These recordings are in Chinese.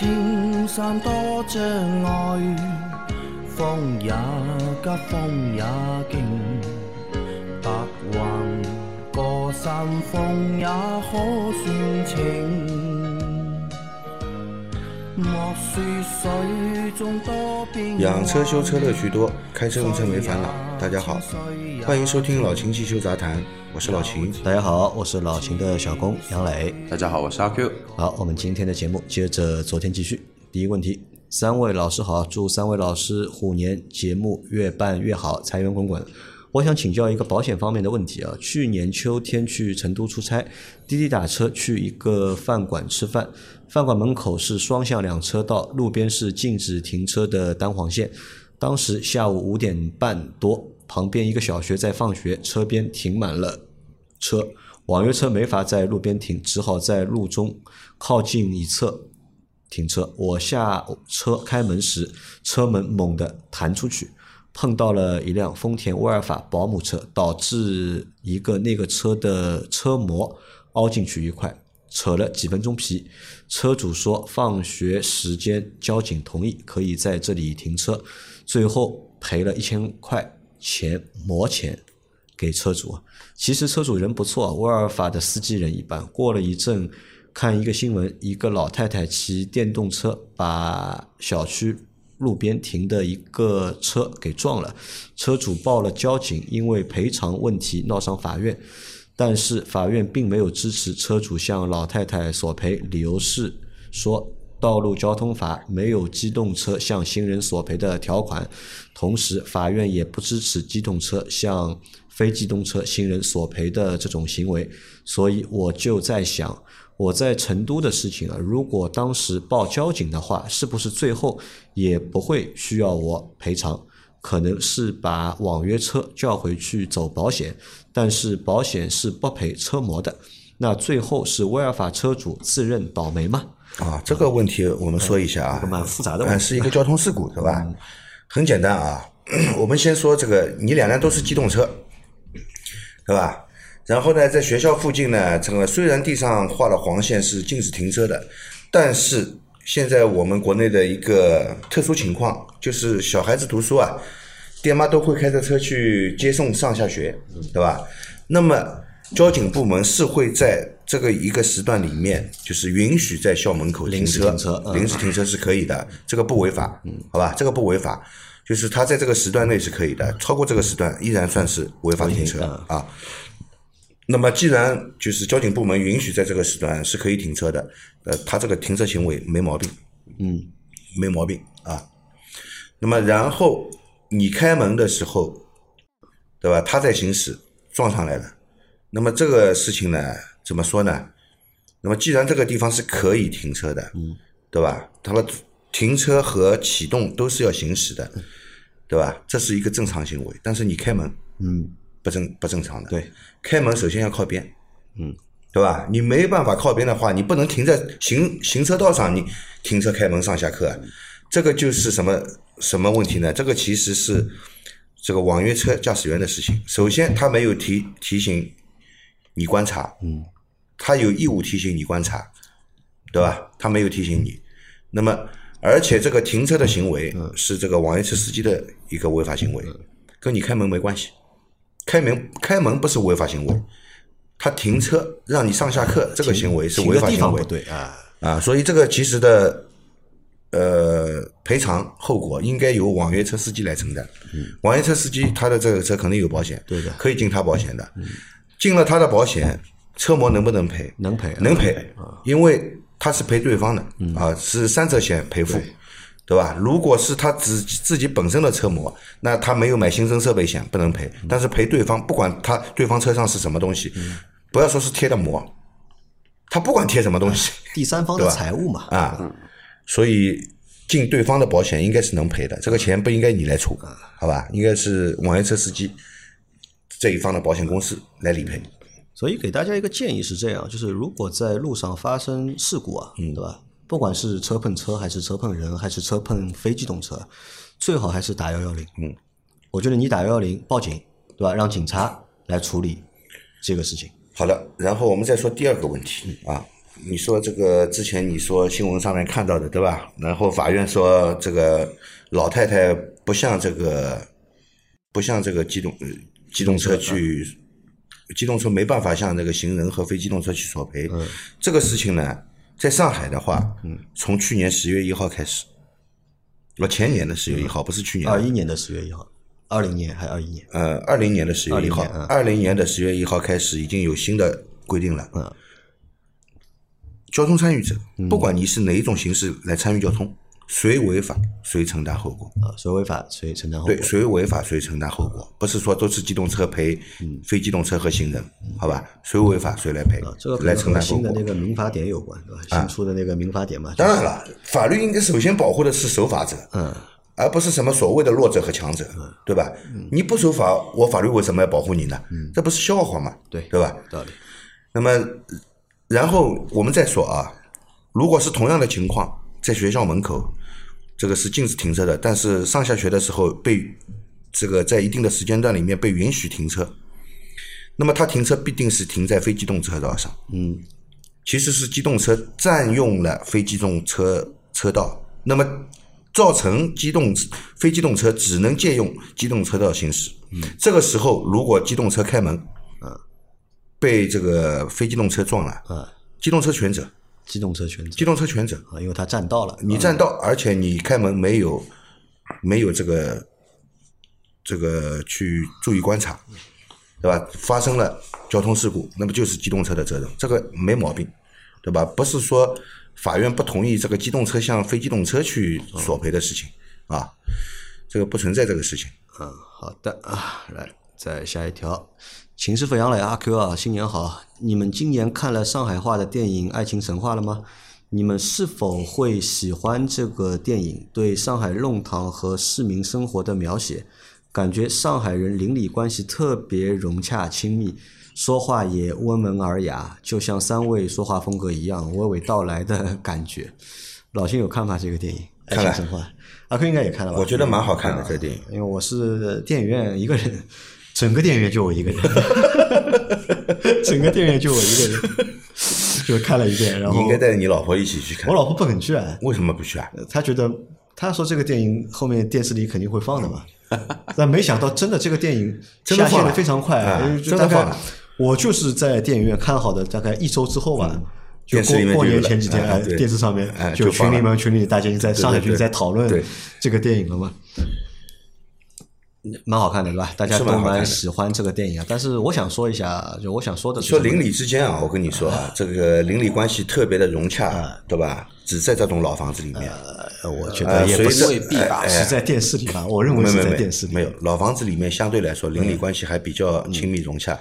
莫说青山多障碍，风也急，风也劲，白云过山峰也可算情。莫说水中多变幻，养车修车乐趣多，开车用车没烦恼。大家好，欢迎收听老秦汽修杂谈，我是老秦。大家好，我是老秦的小工杨磊。大家好，我是阿 Q。好，我们今天的节目接着昨天继续。第一个问题，三位老师好，祝三位老师虎年节目越办越好，财源滚滚。我想请教一个保险方面的问题啊。去年秋天去成都出差，滴滴打车去一个饭馆吃饭，饭馆门口是双向两车道，路边是禁止停车的单黄线。当时下午五点半多，旁边一个小学在放学，车边停满了车，网约车没法在路边停，只好在路中靠近一侧停车。我下车开门时，车门猛地弹出去，碰到了一辆丰田威尔法保姆车，导致一个那个车的车膜凹进去一块，扯了几分钟皮。车主说放学时间交警同意可以在这里停车，最后赔了一千块钱磨钱给车主。其实车主人不错，威尔法的司机人一般。过了一阵，看一个新闻，一个老太太骑电动车把小区路边停的一个车给撞了，车主报了交警，因为赔偿问题闹上法院，但是法院并没有支持车主向老太太索赔，理由是说道路交通法没有机动车向行人索赔的条款，同时法院也不支持机动车向非机动车行人索赔的这种行为，所以我就在想。我在成都的事情啊，如果当时报交警的话，是不是最后也不会需要我赔偿？可能是把网约车叫回去走保险，但是保险是不赔车模的。那最后是威尔法车主自认倒霉吗？啊，这个问题我们说一下啊，蛮复杂的。是一个交通事故，对吧？很简单啊，我们先说这个，你两辆都是机动车，对吧？然后呢，在学校附近呢，这个虽然地上画了黄线是禁止停车的，但是现在我们国内的一个特殊情况就是小孩子读书啊，爹妈都会开着车去接送上下学，对吧？那么交警部门是会在这个一个时段里面，就是允许在校门口停临时车，停车嗯临时停车是可以的，这个不违法，好吧？这个不违法，就是他在这个时段内是可以的，超过这个时段依然算是违法停车啊。那么，既然就是交警部门允许在这个时段是可以停车的，呃，他这个停车行为没毛病，嗯，没毛病啊。那么，然后你开门的时候，对吧？他在行驶撞上来了，那么这个事情呢，怎么说呢？那么，既然这个地方是可以停车的，嗯，对吧？它的停车和启动都是要行驶的，对吧？这是一个正常行为，但是你开门，嗯，不正不正常的。对，开门首先要靠边，嗯，对吧？你没办法靠边的话，你不能停在行行车道上，你停车开门上下客，这个就是什么什么问题呢？这个其实是这个网约车驾驶员的事情。首先，他没有提提醒你观察，嗯，他有义务提醒你观察，对吧？他没有提醒你，那么而且这个停车的行为是这个网约车司机的一个违法行为，跟你开门没关系。开门开门不是违法行为，他停车让你上下客这个行为是违法行为。对啊，啊，所以这个其实的呃赔偿后果应该由网约车司机来承担。网约车司机他的这个车肯定有保险，嗯对的。嗯可以进他保险的，进了他的保险，车模能不能赔？能赔啊能赔，因为他是赔对方的啊，是三者险赔付。对吧？如果是他自自己本身的车模，那他没有买新增设备险，不能赔。但是赔对方，不管他对方车上是什么东西，不要说是贴的膜，他不管贴什么东西，第三方的财务嘛，啊，所以进对方的保险应该是能赔的，这个钱不应该你来出，好吧？应该是网约车司机这一方的保险公司来理赔。所以给大家一个建议是这样，就是如果在路上发生事故啊，嗯对吧？不管是车碰车，还是车碰人，还是车碰非机动车，最好还是打幺幺零。嗯，我觉得你打幺幺零报警，对吧？让警察来处理这个事情。好的，然后我们再说第二个问题啊，你说这个之前你说新闻上面看到的对吧？然后法院说这个老太太不像这个不像这个机动呃机动车去，机动车没办法向那个行人和非机动车去索赔。这个事情呢，在上海的话，从去年十月一号开始，我前年的十月一号不是去年的，二一年的十月一号，二零年还是二一年？呃，二零年的十月一号20年嗯，二零年的十月一号开始已经有新的规定了。嗯，交通参与者，不管你是哪一种形式来参与交通，谁违法谁承担后果。啊，谁违法谁承担后果对，？谁违法谁承担后果，不是说都是机动车赔非机动车和行人，好吧？谁违法谁来赔来承担后果。新的那个民法典有关，对吧？新出的那个民法典嘛。当然了，法律应该首先保护的是守法者，嗯，而不是什么所谓的弱者和强者，对吧？你不守法，我法律为什么要保护你呢？这不是笑话吗？对对吧？道理。那么，然后我们再说啊，如果是同样的情况，在学校门口，这个是禁止停车的，但是上下学的时候被这个在一定的时间段里面被允许停车，那么他停车必定是停在非机动车道上。嗯，其实是机动车占用了非机动车车道，那么造成机动非机动车只能借用机动车道行驶。嗯。这个时候，如果机动车开门，被这个非机动车撞了，嗯，机动车全责，机动车全责机动车全责。啊，因为他占道了。你占道，而且你开门没有没有这个这个去注意观察，对吧？发生了交通事故，那么就是机动车的责任，这个没毛病，对吧？不是说法院不同意这个机动车向非机动车去索赔的事情啊，这个不存在这个事情。嗯，好的啊，来再下一条。秦师傅杨磊阿 Q 啊，新年好！你们今年看了上海话的电影《爱情神话》了吗？你们是否会喜欢这个电影对上海弄堂和市民生活的描写？感觉上海人邻里关系特别融洽亲密，说话也温文尔雅，就像三位说话风格一样，娓娓道来的感觉。老秦有看法？这个电影《爱情神话》，阿 Q 应该也看了吧？我觉得蛮好看的这个电影。因为我是电影院一个人，整个电影院就我一个人，整个电影院就我一个人，就看了一遍。然后你应该带着你老婆一起去看。我，老婆不肯去啊，为什么不去啊？她觉得她说这个电影后面电视里肯定会放的嘛，但没想到真的这个电影下线的非常快，啊呃就大概真的放了。我就是在电影院看好的，大概一周之后吧。就过过年前几天，电视上面哎就群里面群里大家在上海群在讨论这个电影了嘛。蛮好看的，对吧？大家都蛮喜欢这个电影啊。但是我想说一下，就我想说的说邻里之间啊，我跟你说啊，这个邻里关系特别的融洽，对吧？只在这种老房子里面，呃，我觉呃得也不是未必吧，哎是在电视里吧？我认为是没没没在电视里。没有老房子里面相对来说邻里关系还比较亲密融洽。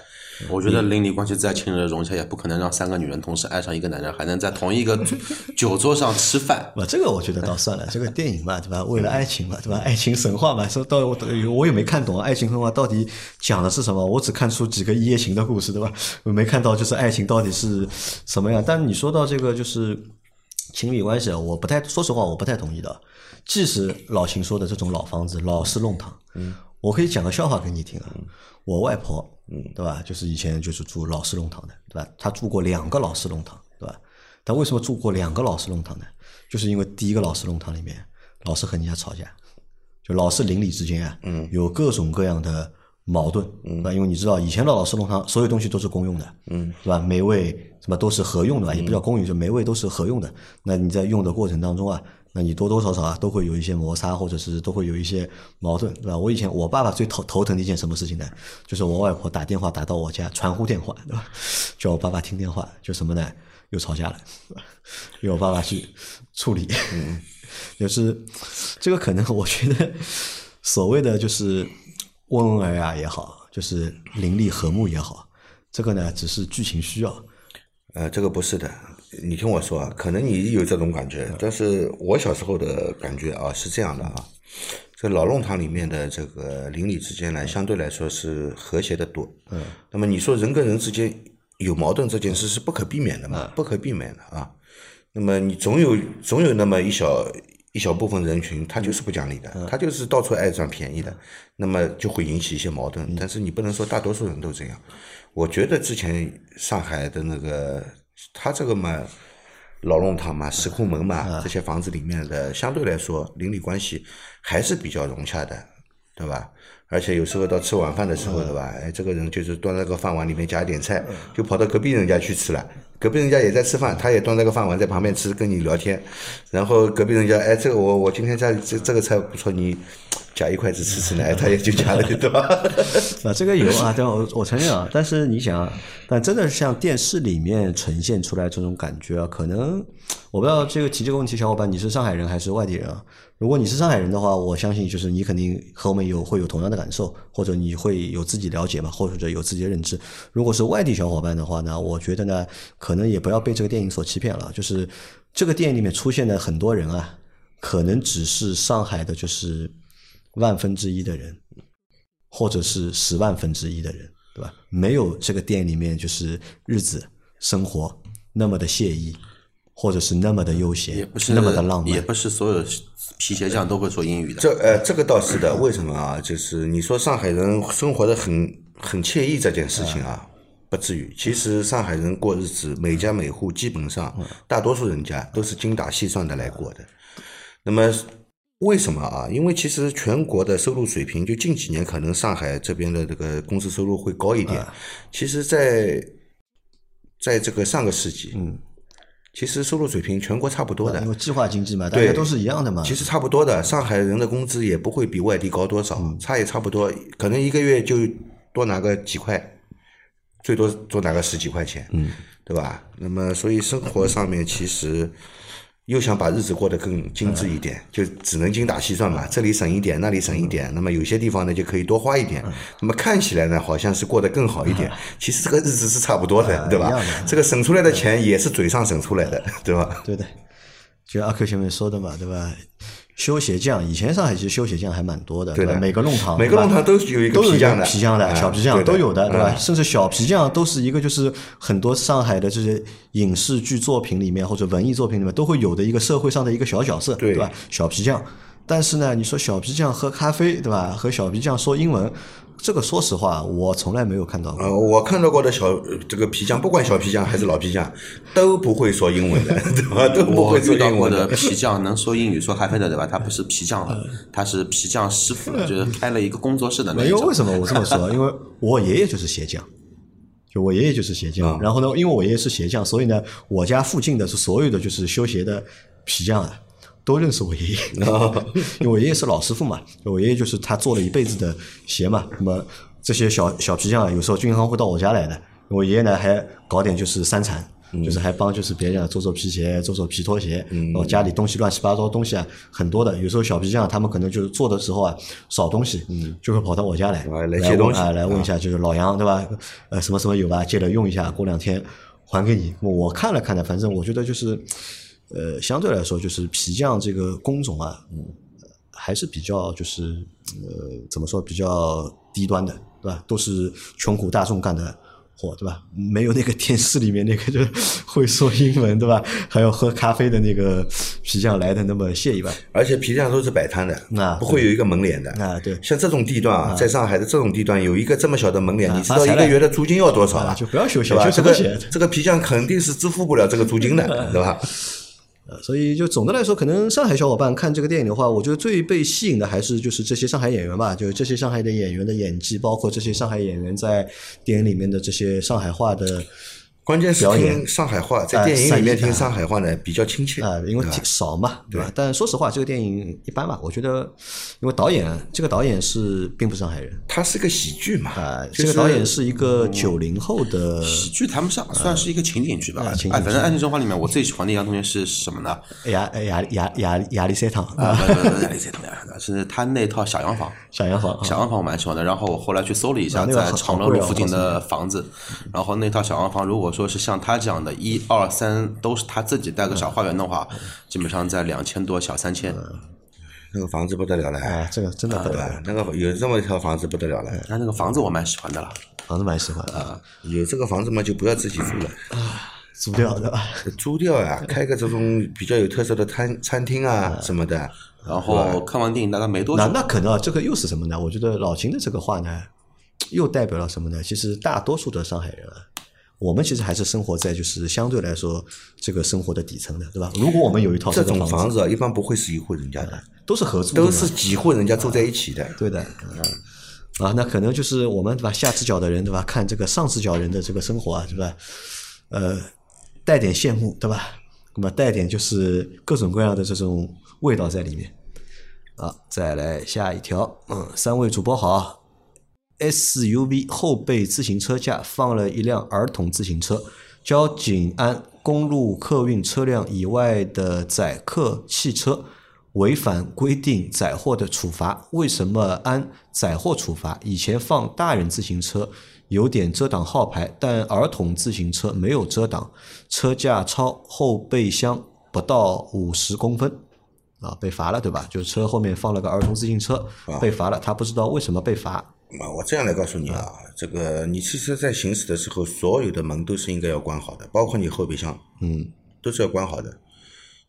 我觉得邻里关系再亲热融洽，也不可能让三个女人同时爱上一个男人，还能在同一个酒酒桌上吃饭。不，这个我觉得倒算了，这个电影嘛，对吧？为了爱情嘛，对吧？爱情神话嘛，说到我我也没看懂爱情神话到底讲的是什么，我只看出几个一夜情的故事，对吧？我没看到就是爱情到底是什么样。但你说到这个就是情侣关系，我不太说实话，我不太同意的。即使老秦说的这种老房子、老式弄堂，嗯，我可以讲个笑话给你听啊。我外婆，嗯，对吧？就是以前就是住老式弄堂的，对吧？他住过两个老式弄堂，对吧？他为什么住过两个老式弄堂呢？就是因为第一个老式弄堂里面老是和人家吵架，就老是邻里之间啊，嗯，有各种各样的矛盾，嗯，因为你知道以前的老式弄堂所有东西都是公用的，嗯，对吧？每位什么都是合用的吧，也不叫公用，就每位都是合用的。那你在用的过程当中啊，那你多多少少啊都会有一些摩擦，或者是都会有一些矛盾，对吧？我以前我爸爸最头头疼的一件什么事情呢？就是我外婆打电话打到我家传呼电话，对吧？叫我爸爸听电话，就什么呢？又吵架了，对吧由我爸爸去处理。嗯，就是这个可能我觉得所谓的就是温文尔雅也好，就是邻里和睦也好，这个呢只是剧情需要。呃，这个不是的，你听我说啊，可能你有这种感觉，但是我小时候的感觉啊是这样的啊，这老弄堂里面的这个邻里之间呢，相对来说是和谐的多。嗯，那么你说人跟人之间有矛盾这件事是不可避免的嘛，不可避免的啊。那么你总有总有那么一小一小部分人群，他就是不讲理的，他就是到处爱占便宜的，那么就会引起一些矛盾。但是你不能说大多数人都这样。我觉得之前上海的那个，他这个嘛，老弄堂嘛、石库门嘛这些房子里面的，相对来说邻里关系还是比较融洽的，对吧？而且有时候到吃晚饭的时候，对吧？哎，这个人就是端了个饭碗里面夹一点菜，就跑到隔壁人家去吃了。隔壁人家也在吃饭，他也端了个饭碗在旁边吃，跟你聊天。然后隔壁人家，哎，这个我我今天家里这这个菜不错，你夹一筷子吃吃呢，哎，他也就夹了，对吧？啊，这个有啊，对吧？我我承认啊，但是你想啊，但真的是像电视里面呈现出来这种感觉啊，可能我不知道这个提这个问题，小伙伴你是上海人还是外地人啊？如果你是上海人的话，我相信就是你肯定和我们有会有同样的感受，或者你会有自己了解嘛，或者有自己的认知。如果是外地小伙伴的话呢，我觉得呢，可能也不要被这个电影所欺骗了，就是这个电影里面出现的很多人啊，可能只是上海的就是万分之一的人。或者是十万分之一的人，对吧？没有这个店里面就是日子生活那么的惬意，或者是那么的悠闲，也不是那么的浪漫。也不是所有皮鞋匠都会说英语的。这呃，这个倒是的。为什么啊？就是你说上海人生活的很很惬意这件事情啊，不至于。其实上海人过日子，每家每户基本上大多数人家都是精打细算的来过的。那么为什么啊？因为其实全国的收入水平，就近几年可能上海这边的这个工资收入会高一点。其实在，在这个上个世纪，嗯，其实收入水平全国差不多的因。为计划经济嘛，大家都是一样的嘛。其实差不多的，上海人的工资也不会比外地高多少，嗯差也差不多，可能一个月就多拿个几块，最多多拿个十几块钱，嗯，对吧？那么所以生活上面其实又想把日子过得更精致一点，嗯。就只能精打细算嘛，这里省一点，那里省一点，那么有些地方呢就可以多花一嗯。点，那么看起来呢好像是过得更好一点，其实这个日子是差不多的，对吧？这个省出来的钱也是嘴上省出来的，对吧？对的，就阿 Q 前面说的嘛，对吧？修鞋匠，以前上海其实修鞋匠还蛮多的，对吧？每个弄堂，每个弄堂都有一个都有皮匠的。皮匠的、哎小皮匠都有的，对吧？嗯甚至小皮匠都是一个就是很多上海的这些影视剧作品里面或者文艺作品里面都会有的一个社会上的一个小角色，对。对吧？小皮匠。但是呢，你说小皮匠喝咖啡，对吧？和小皮匠说英文，这个说实话，我从来没有看到过。呃，我看到过的小呃这个皮匠，不管小皮匠还是老皮匠，都不会说英文的，对吧？都不我会说遇到过的皮匠能说英语、说咖啡的，对吧？他不是皮匠了，他是皮匠师傅了，就是开了一个工作室的那一种没有为。什么我这么说？因为我爷爷就是鞋匠，就我爷爷就是鞋匠。然后呢，因为我爷爷是鞋匠，所以呢，我家附近的是所有的就是修鞋的皮匠啊，都认识我爷爷。因为我爷爷是老师傅嘛，我爷爷就是他做了一辈子的鞋嘛。那么这些小小皮匠啊，有时候经常会到我家来的。我爷爷呢还搞点就是三产。就是还帮就是别人啊做做皮鞋，做做皮拖鞋，然后家里东西乱七八糟的东西啊很多的。有时候小皮匠他们可能就是做的时候啊少东西，就会跑到我家来啊来来借东西问啊，来问一下，就是老杨对吧？呃，什么什么有吧？借了用一下，过两天还给你。我看了看呢，反正我觉得就是，呃，相对来说，就是皮匠这个工种啊，嗯，还是比较就是呃，怎么说比较低端的，对吧？都是穷苦大众干的。活对吧？没有那个电视里面那个就会说英文对吧？还有喝咖啡的那个皮匠来的那么惬意吧？而且皮匠都是摆摊的，那不会有一个门脸的。啊，对，像这种地段啊，在上海的这种地段有一个这么小的门脸，啊你知道一个月的租金要多少啊啊？就不要修鞋对吧？这个这个皮匠肯定是支付不了这个租金的，对吧？呃，所以就总的来说，可能上海小伙伴看这个电影的话，我觉得最被吸引的还是就是这些上海演员吧，就是这些上海的演员的演技，包括这些上海演员在电影里面的这些上海话的关键是听上海话，在啊电影里面听上海话呢比较亲切啊、因为挺少嘛，对吧？但说实话，这个电影一般吧，我觉得，因为导演这个导演是并不是上海人。他是个喜剧嘛啊、，就是这个导演是一个九零后的喜剧谈不上，算是一个情景剧吧。啊情景哎，反正《爱情神话》里面我最喜欢的一样东西是什么呢？亚亚亚亚亚历山堂啊，亚历山大是他那套小洋房。小洋房啊，小洋房我蛮喜欢的，然后我后来去搜了一下，在长乐路附近的房子，然后那套小洋房，如果说是像他这样的，一二三都是他自己带个小花园的话，基本上在两千多小三千。那个房子不得了了，哎，这个真的不得了，那个有这么一套房子不得了了，那那个房子我蛮喜欢的了，房子蛮喜欢啊，有这个房子嘛就不要自己住了，租掉的吧？租掉呀，开个这种比较有特色的餐餐厅啊什么的。然后看完电影大概没多那久，那可能啊，这个又是什么呢？我觉得老秦的这个话呢，又代表了什么呢？其实大多数的上海人啊，我们其实还是生活在就是相对来说这个生活的底层的，对吧？如果我们有一套这种个房房子啊，一般不会是一户人家的，都是合租的，都是几户人家住在一起的。对的，嗯啊，那可能就是我们对吧，下视角的人对吧，看这个上视角人的这个生活啊，对吧？呃，带点羡慕，对吧？那么带点就是各种各样的这种味道在里面。啊，再来下一条，嗯，三位主播好，SUV 后备自行车架放了一辆儿童自行车，交警按公路客运车辆以外的载客汽车违反规定载货的处罚，为什么按载货处罚？以前放大人自行车有点遮挡号牌，但儿童自行车没有遮挡，车架超后备箱不到五十公分。啊，被罚了，对吧？就是车后面放了个儿童自行车，被罚了，他不知道为什么被罚。啊，我这样来告诉你啊，这个你汽车在行驶的时候，所有的门都是应该要关好的，包括你后备箱，嗯，都是要关好的。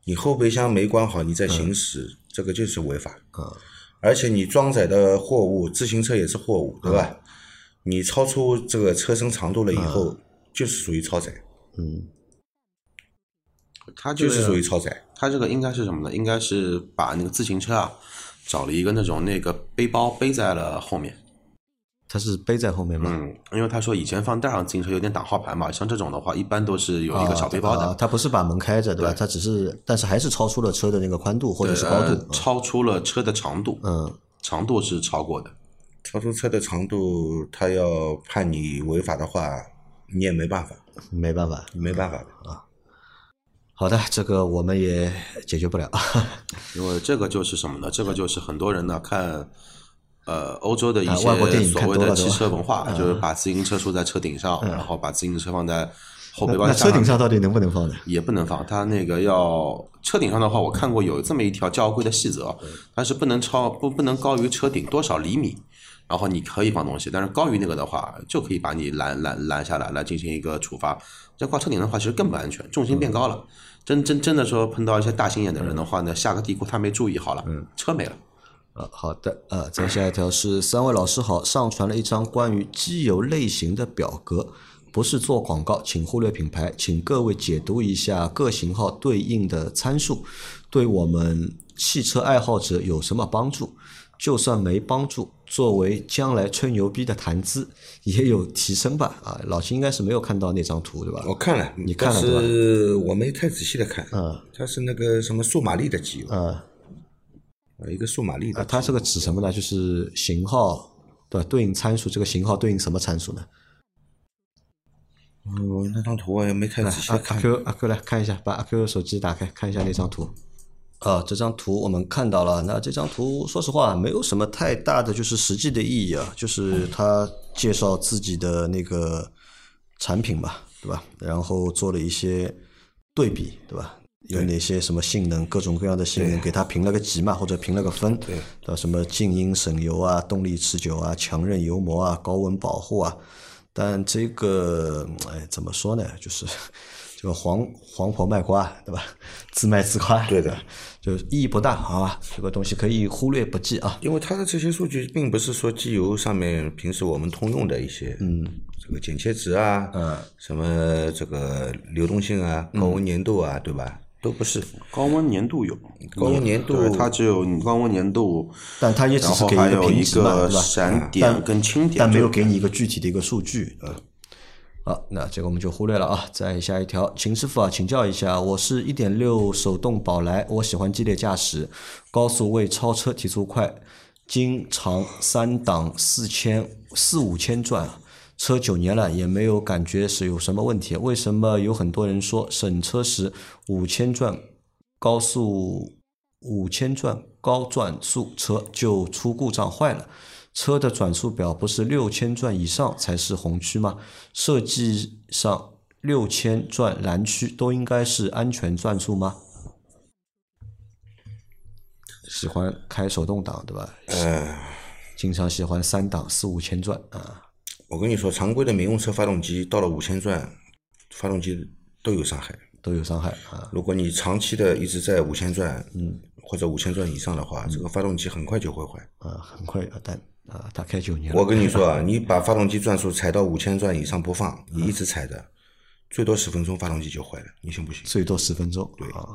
你后备箱没关好，你在行驶，这个就是违法。嗯，而且你装载的货物，自行车也是货物，对吧？你超出这个车身长度了以后，就是属于超载，嗯，他这个就是属于超载。他这个应该是什么呢？应该是把那个自行车啊，找了一个那种那个背包背在了后面。他是背在后面吗？嗯，因为他说以前放大上自行车有点挡号牌嘛，像这种的话，一般都是有一个小背包的。啊，他不是把门开着，对吧？对他只是，但是还是超出了车的那个宽度或者是高呃度。超出了车的长度，嗯，长度是超过的。超出车的长度，他要判你违法的话，你也没办法，没办法。没办法的啊。好的，这个我们也解决不了。因为这个就是什么呢？这个就是很多人呢看，呃，欧洲的一些所谓的汽车文化，就是把自行车竖在车顶上，然后把自行车放在后备包那车顶上到底能不能放呢？也不能放，它那个要车顶上的话，我看过有这么一条交规的细则，但是不能超不不能高于车顶多少厘米，然后你可以放东西，但是高于那个的话，就可以把你拦拦拦下来，来进行一个处罚。这挂车顶的话，其实更不安全，重心变高了。真真真的说碰到一些大心眼的人的话呢，下个地库他没注意好了，车没了。啊，好的，呃，再下一条是三位老师好，上传了一张关于机油类型的表格，不是做广告，请忽略品牌，请各位解读一下各型号对应的参数，对我们汽车爱好者有什么帮助？就算没帮助，作为将来吹牛逼的谈资，也有提升吧？啊，老秦应该是没有看到那张图对吧？我看了，你看了但是我没太仔细的看。嗯，它是那个什么数码力的机油，呃，呃一个数码力的啊，。它这个指什么呢？就是型号对吧？对应参数，这个型号对应什么参数呢？嗯，那张图我也没太来仔细看。阿 Q 阿 Q 来看一下，把阿 Q 手机打开看一下那张图。啊，这张图我们看到了。那这张图说实话没有什么太大的就是实际的意义啊，就是他介绍自己的那个产品吧，对吧？然后做了一些对比，对吧？有哪些什么性能，各种各样的性能，给它评了个级嘛，或者评了个分，对吧？什么静音省油啊，动力持久啊，强韧油膜啊，高温保护啊。但这个，哎，怎么说呢？就是 这个黄黄婆卖瓜，对吧？自卖自夸，对的，就是意义不大，好吧？这个东西可以忽略不计啊。因为它的这些数据并不是说机油上面平时我们通用的一些，嗯，这个剪切值啊，嗯，什么这个流动性啊、高温粘度啊，对吧？都不是。高温粘度有，高温粘度它只有高温粘度，但它也只是给一评级嘛，个对吧？闪点跟轻点，但没有给你一个具体的一个数据。呃，好，那这个我们就忽略了啊。再下一条，秦师傅啊，请教一下，我是一点六手动宝来，我喜欢激烈驾驶，高速为超车提速快，经常三档四千四五千转。车九年了，也没有感觉是有什么问题。为什么有很多人说审车时五千转高速五千转高转速车就出故障坏了？车的转速表不是六千转以上才是红区吗？设计上六千转蓝区都应该是安全转速吗？喜欢开手动挡对吧？呃，经常喜欢三档四五千转啊。我跟你说，常规的民用车发动机到了五千转，发动机都有伤害。都有伤害啊。如果你长期的一直在五千转，嗯，或者五千转以上的话，这个发动机很快就会坏。啊，很快啊，但啊，他开九年。我跟你说啊，你把发动机转速踩到五千转以上不放，你一直踩着，最多十分钟发动机就坏了，你信不信？最多十分钟。对啊，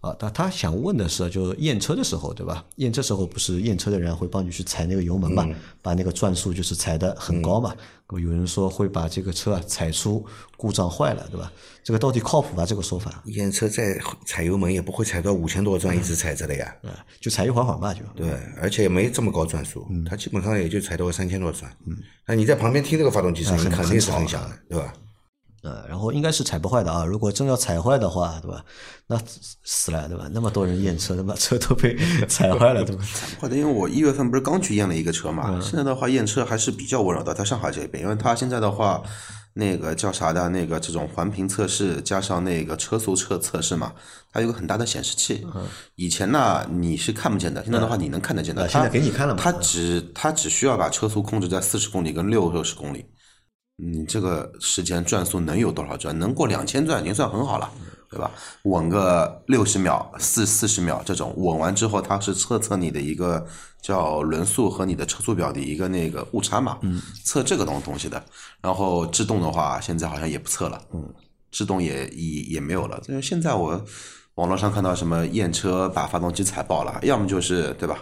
啊，他他想问的是，就是验车的时候，对吧？验车时候不是验车的人会帮你去踩那个油门嘛，把那个转速就是踩得很高嘛。有人说会把这个车啊踩出故障坏了，对吧？这个到底靠谱吧？这个说法？验车再踩油门也不会踩到五千多转一直踩着的呀。啊，就踩一会儿会儿嘛，就。对，而且也没这么高转速，它基本上也就踩到三千多转。嗯，那你在旁边听这个发动机声音，肯定是很很响的，对吧？呃，然后应该是踩不坏的啊。如果真要踩坏的话，对吧？那死了，对吧？那么多人验车，他妈车都被 踩坏了，对吧？或者因为我一月份不是刚去验了一个车嘛，现在的话验车还是比较温柔的，在上海这边，因为他现在的话，那个叫啥的，那个这种环评测试加上那个车速测测试嘛，它有个很大的显示器。以前呢你是看不见的，现在的话你能看得见的。啊现在给你看了嘛它只它只需要把车速控制在四十公里跟六十公里，你这个时间转速能有多少转？能过两千转已经算很好了，对吧？稳个六十秒、四四十秒这种，稳完之后，它是测测你的一个叫轮速和你的车速表的一个那个误差嘛，嗯测这个东东西的。然后制动的话，现在好像也不测了，嗯，制动也也也没有了。就是现在我网络上看到什么验车把发动机踩爆了，要么就是对吧？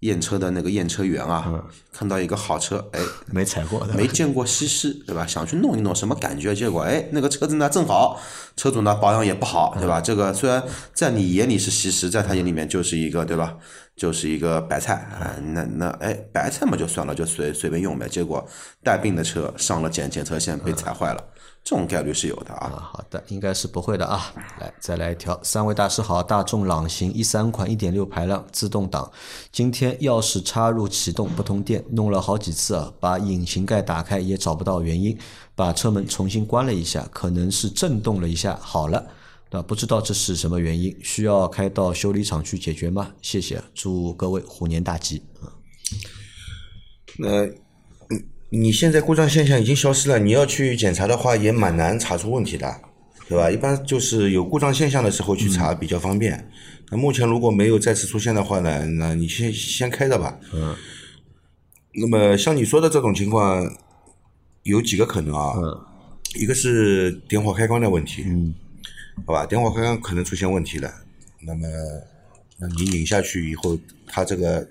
验车的那个验车员啊，看到一个好车，哎，没踩过，没见过西施，对吧？想去弄一弄，什么感觉？结果哎，那个车子呢正好，车主呢保养也不好，对吧？这个虽然在你眼里是西施，在他眼里面就是一个，对吧？就是一个白菜啊、那那哎，白菜嘛就算了，就随随便用呗。结果带病的车上了检检测线被踩坏了，这种概率是有的啊。啊，好的，应该是不会的啊。来，再来一条，三位大师好，大众朗行一三款一点六排量自动挡，今天钥匙插入启动不通电，弄了好几次啊，把引擎盖打开也找不到原因，把车门重新关了一下，可能是震动了一下，好了。那不知道这是什么原因，需要开到修理厂去解决吗？谢谢，祝各位虎年大吉。啊那你你现在故障现象已经消失了，你要去检查的话也蛮难查出问题的，对吧？一般就是有故障现象的时候去查比较方便。那目前如果没有再次出现的话呢，那你先先开着吧。嗯。那么像你说的这种情况，有几个可能啊？嗯。一个是点火开关的问题，嗯，好吧？点火开关可能出现问题了，那么那你拧下去以后，它这个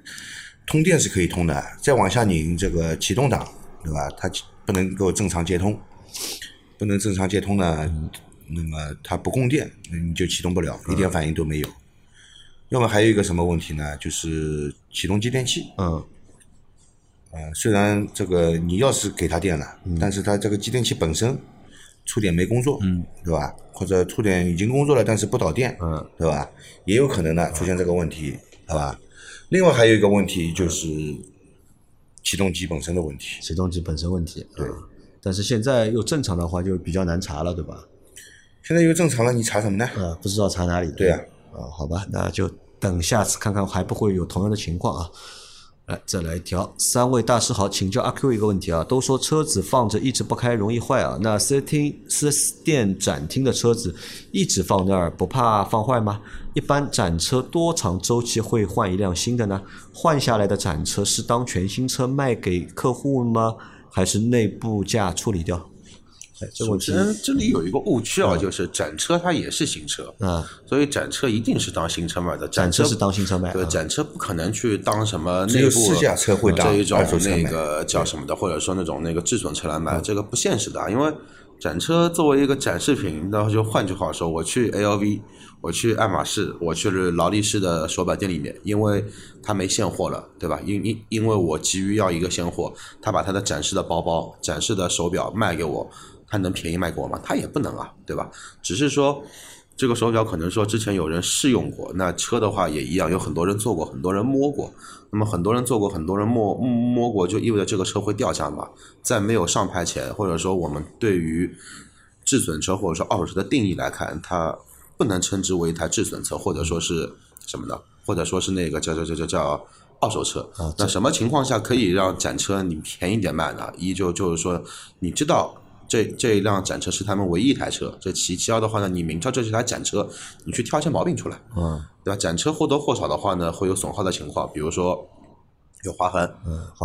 通电是可以通的，再往下拧这个启动档，对吧？它不能够正常接通，不能正常接通呢，那么它不供电，那你就启动不了，一点反应都没有。要么还有一个什么问题呢？就是启动继电器，嗯，呃，虽然这个你钥匙给它电了，但是它这个继电器本身触点没工作，嗯，对吧？或者触点已经工作了，但是不导电，嗯，对吧？也有可能呢出现这个问题，好吧？另外还有一个问题就是启动机本身的问题，启动机本身问题。对、但是现在又正常的话，就比较难查了，对吧？现在又正常了，你查什么呢？啊，不知道查哪里。对啊，啊，好吧，那就等下次看看，还不会有同样的情况啊。来，再来一条，三位大师好，请教阿 Q 一个问题啊，都说车子放着一直不开容易坏啊，那四 S 厅、四 S 店展厅的车子一直放那儿，不怕放坏吗？一般展车多长周期会换一辆新的呢？换下来的展车是当全新车卖给客户吗？还是内部价处理掉？哎，这个首问题，这里有一个误区啊，就是展车它也是新车，啊，所以展车一定是当新车卖的。车展车是当新车卖对，啊展车不可能去当什么内部试驾车会当这一种那个叫什么的，或者说那种那个质损车来卖，这个不现实的啊。因为展车作为一个展示品，然后就换句话说，我去 LV，我去爱马仕，我去劳力士的手表店里面，因为它没现货了，对吧？因因因为我急于要一个现货，他把他的展示的包包、展示的手表卖给我，他能便宜卖给我吗？他也不能啊，对吧？只是说。这个手表可能说之前有人试用过，那车的话也一样，有很多人做过，很多人摸过。那么很多人做过，很多人摸摸过，就意味着这个车会掉价嘛？在没有上牌前，或者说我们对于质损车或者说二手车的定义来看，它不能称之为一台质损车，或者说是什么呢？或者说是那个叫叫叫叫叫二手车。那什么情况下可以让展车你便宜点卖呢？一就就是说，你知道这这一辆展车是他们唯一一台车，这其其二的话呢，你明知道这是台展车，你去挑一些毛病出来，嗯对吧？展车或多或少的话呢，会有损耗的情况，比如说有划痕，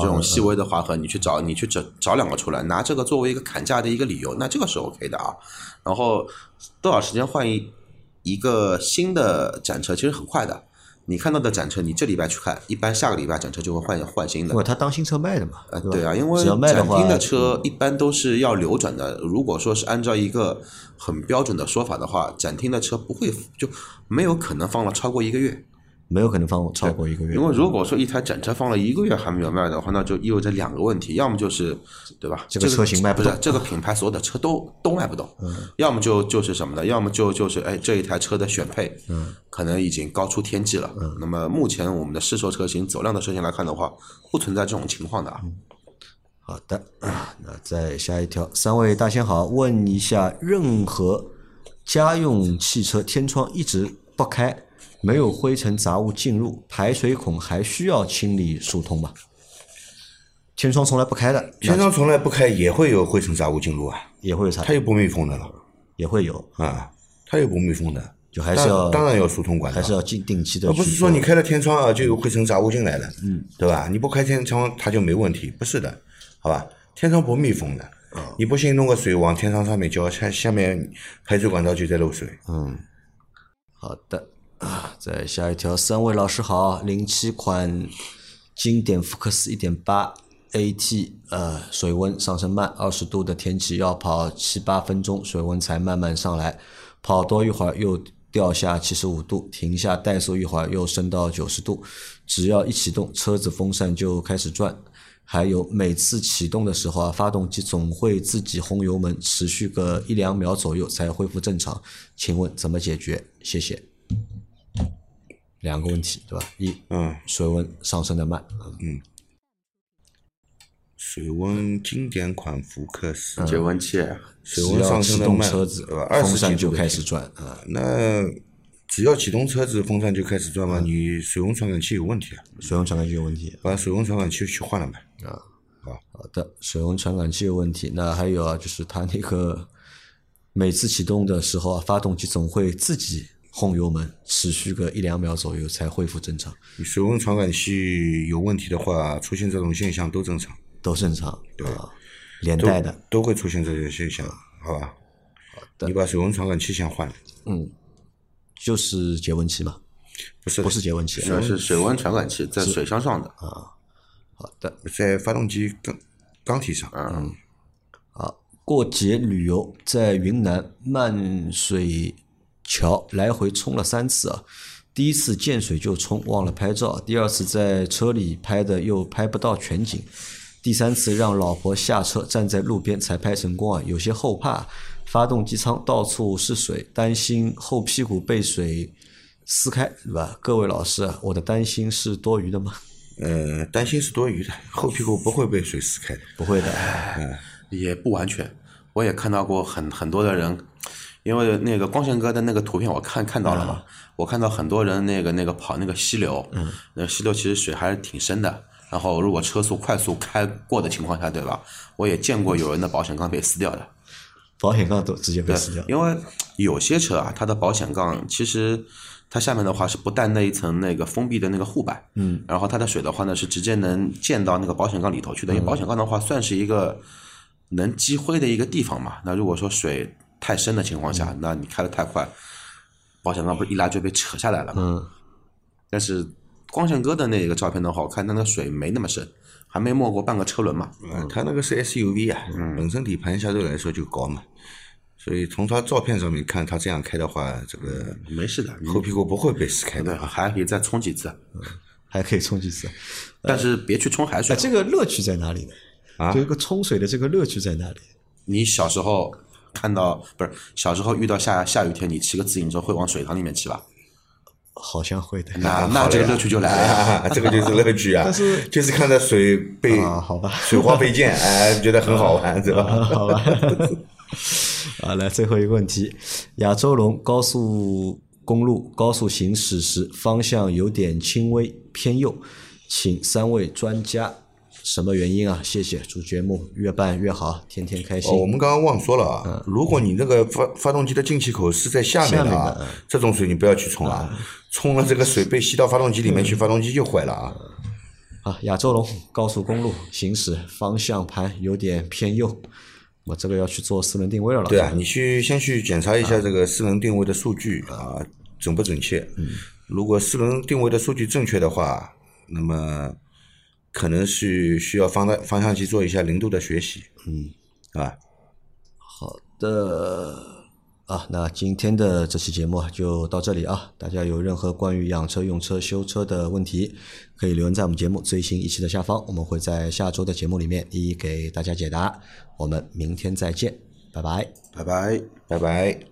这种细微的划痕，你去找你去找找两个出来，拿这个作为一个砍价的一个理由，那这个是 OK 的啊。然后多少时间换一一个新的展车，其实很快的。你看到的展车，你这礼拜去看，一般下个礼拜展车就会换换新的因为。他当新车卖的嘛，呃，对啊，因为展厅的车一般都是要流转的。如果说是按照一个很标准的说法的话，展厅的车不会就没有可能放了超过一个月。没有可能放超过一个月。因为如果说一台整车放了一个月还没有卖的话，那就意味着两个问题，要么就是对吧？这个车型卖不动不是这个品牌所有的车都 都卖不动，嗯要么就就是什么呢？要么就就是哎这一台车的选配，嗯，可能已经高出天际了。嗯那么目前我们的市售车型走量的车型来看的话，不存在这种情况的啊。好的啊，那再下一条，三位大仙好，问一下，任何家用汽车天窗一直不开，没有灰尘杂物进入，排水孔还需要清理疏通吧？天窗从来不开的，天窗从来不开也会有灰尘杂物进入啊，也会有啥它？又不密封的了也会有，啊，它又不密封的，就还是要当当然要疏通管道，还是要定定期的。而不是说你开了天窗啊就有灰尘杂物进来了，嗯，对吧？你不开天窗它就没问题，不是的，好吧？天窗不密封的，你不信弄个水往天窗上面浇，下下面排水管道就在漏水，嗯好的啊，啊再下一条，三位老师好，零七款经典福克斯一点八 AT，呃，水温上升慢，二十度的天气要跑七八分钟，水温才慢慢上来，跑多一会儿又掉下七十五度，停下怠速一会儿又升到九十度，只要一启动，车子风扇就开始转。还有每次启动的时候啊，发动机总会自己轰油门，持续个一两秒左右才恢复正常。请问怎么解决？谢谢。两个问题，对吧？一，嗯，水温上升的慢，嗯水温经典款福克斯，节温器，水温只要启动上升的慢，车子对吧？，二风十扇就开始转啊。那只要启动车子，风扇就开始转嘛，你水温传感器有问题啊，水温传感器有问题。把水温传感器去换了呗。好的，水温传感器有问题。那还有啊，就是它那个每次启动的时候啊，发动机总会自己轰油门，持续个一两秒左右才恢复正常，你水温传感器有问题的话，出现这种现象都正常，都正常。对。啊，连带的。都会出现这些现象，好吧？的你把水温传感器先换。了，嗯就是节温器嘛，不是。不是节温器。这是水温传感器在水箱上的。啊，好的，在发动机缸缸体上，嗯，好，过节旅游在云南漫水桥来回冲了三次啊。第一次见水就冲，忘了拍照；第二次在车里拍的又拍不到全景；第三次让老婆下车站在路边才拍成功啊，有些后怕。发动机舱到处是水，担心后屁股被水撕开，对吧？各位老师啊，我的担心是多余的吗？呃，担心是多余的，后屁股不会被水撕开的。不会的，也不完全。我也看到过很很多的人，因为那个光线哥的那个图片我看看到了嘛，我看到很多人那个那个跑那个溪流，嗯，那溪流其实水还是挺深的。然后如果车速快速开过的情况下，对吧？我也见过有人的保险杠被撕掉的。保险杠都直接被撕掉。因为有些车啊，它的保险杠其实它下面的话是不带那一层那个封闭的那个护板，嗯，然后它的水的话呢是直接能溅到那个保险杠里头去的，因为保险杠的话算是一个能积灰的一个地方嘛。那如果说水太深的情况下，那你开的太快，保险杠不是一拉就被扯下来了嘛？嗯，但是光线哥的那个照片的话，我看它那个水没那么深，还没没过半个车轮嘛。嗯，他那个是 SUV 啊，本身底盘相对来说就高嘛，所以从他照片上面看，他这样开的话，这个没事的，后屁股不会被撕开对，的。还可以再冲几次，还可以冲几次。但是别去冲海水哎，。这个乐趣在哪里呢？啊就一个冲水的这个乐趣在哪里？你小时候看到不是小时候遇到下下雨天，你骑个自行车会往水塘里面骑吧？好像会的。那那这个乐趣就来了。啊，这个就是乐趣啊，就是看到水被啊好吧水花飞溅，哎，觉得很好玩，对吧？好吧。啊，来最后一个问题：亚洲龙高速公路高速行驶时方向有点轻微偏右，请三位专家什么原因啊？谢谢，祝节目越办越好，天天开心。哦，我们刚刚忘说了啊，如果你那个发发动机的进气口是在下面的啊的，这种水你不要去冲啊，冲了这个水被吸到发动机里面去，发动机就坏了啊。啊，亚洲龙高速公路行驶方向盘有点偏右，我这个要去做四轮定位了。对啊，你去先去检查一下这个四轮定位的数据啊，准不准确？嗯，如果四轮定位的数据正确的话，那么可能是需要方向方向去做一下零度的学习。嗯，啊，好的。啊，那今天的这期节目就到这里啊！大家有任何关于养车、用车、修车的问题，可以留言在我们节目最新一期的下方，我们会在下周的节目里面一一给大家解答。我们明天再见，拜拜，拜拜，拜拜。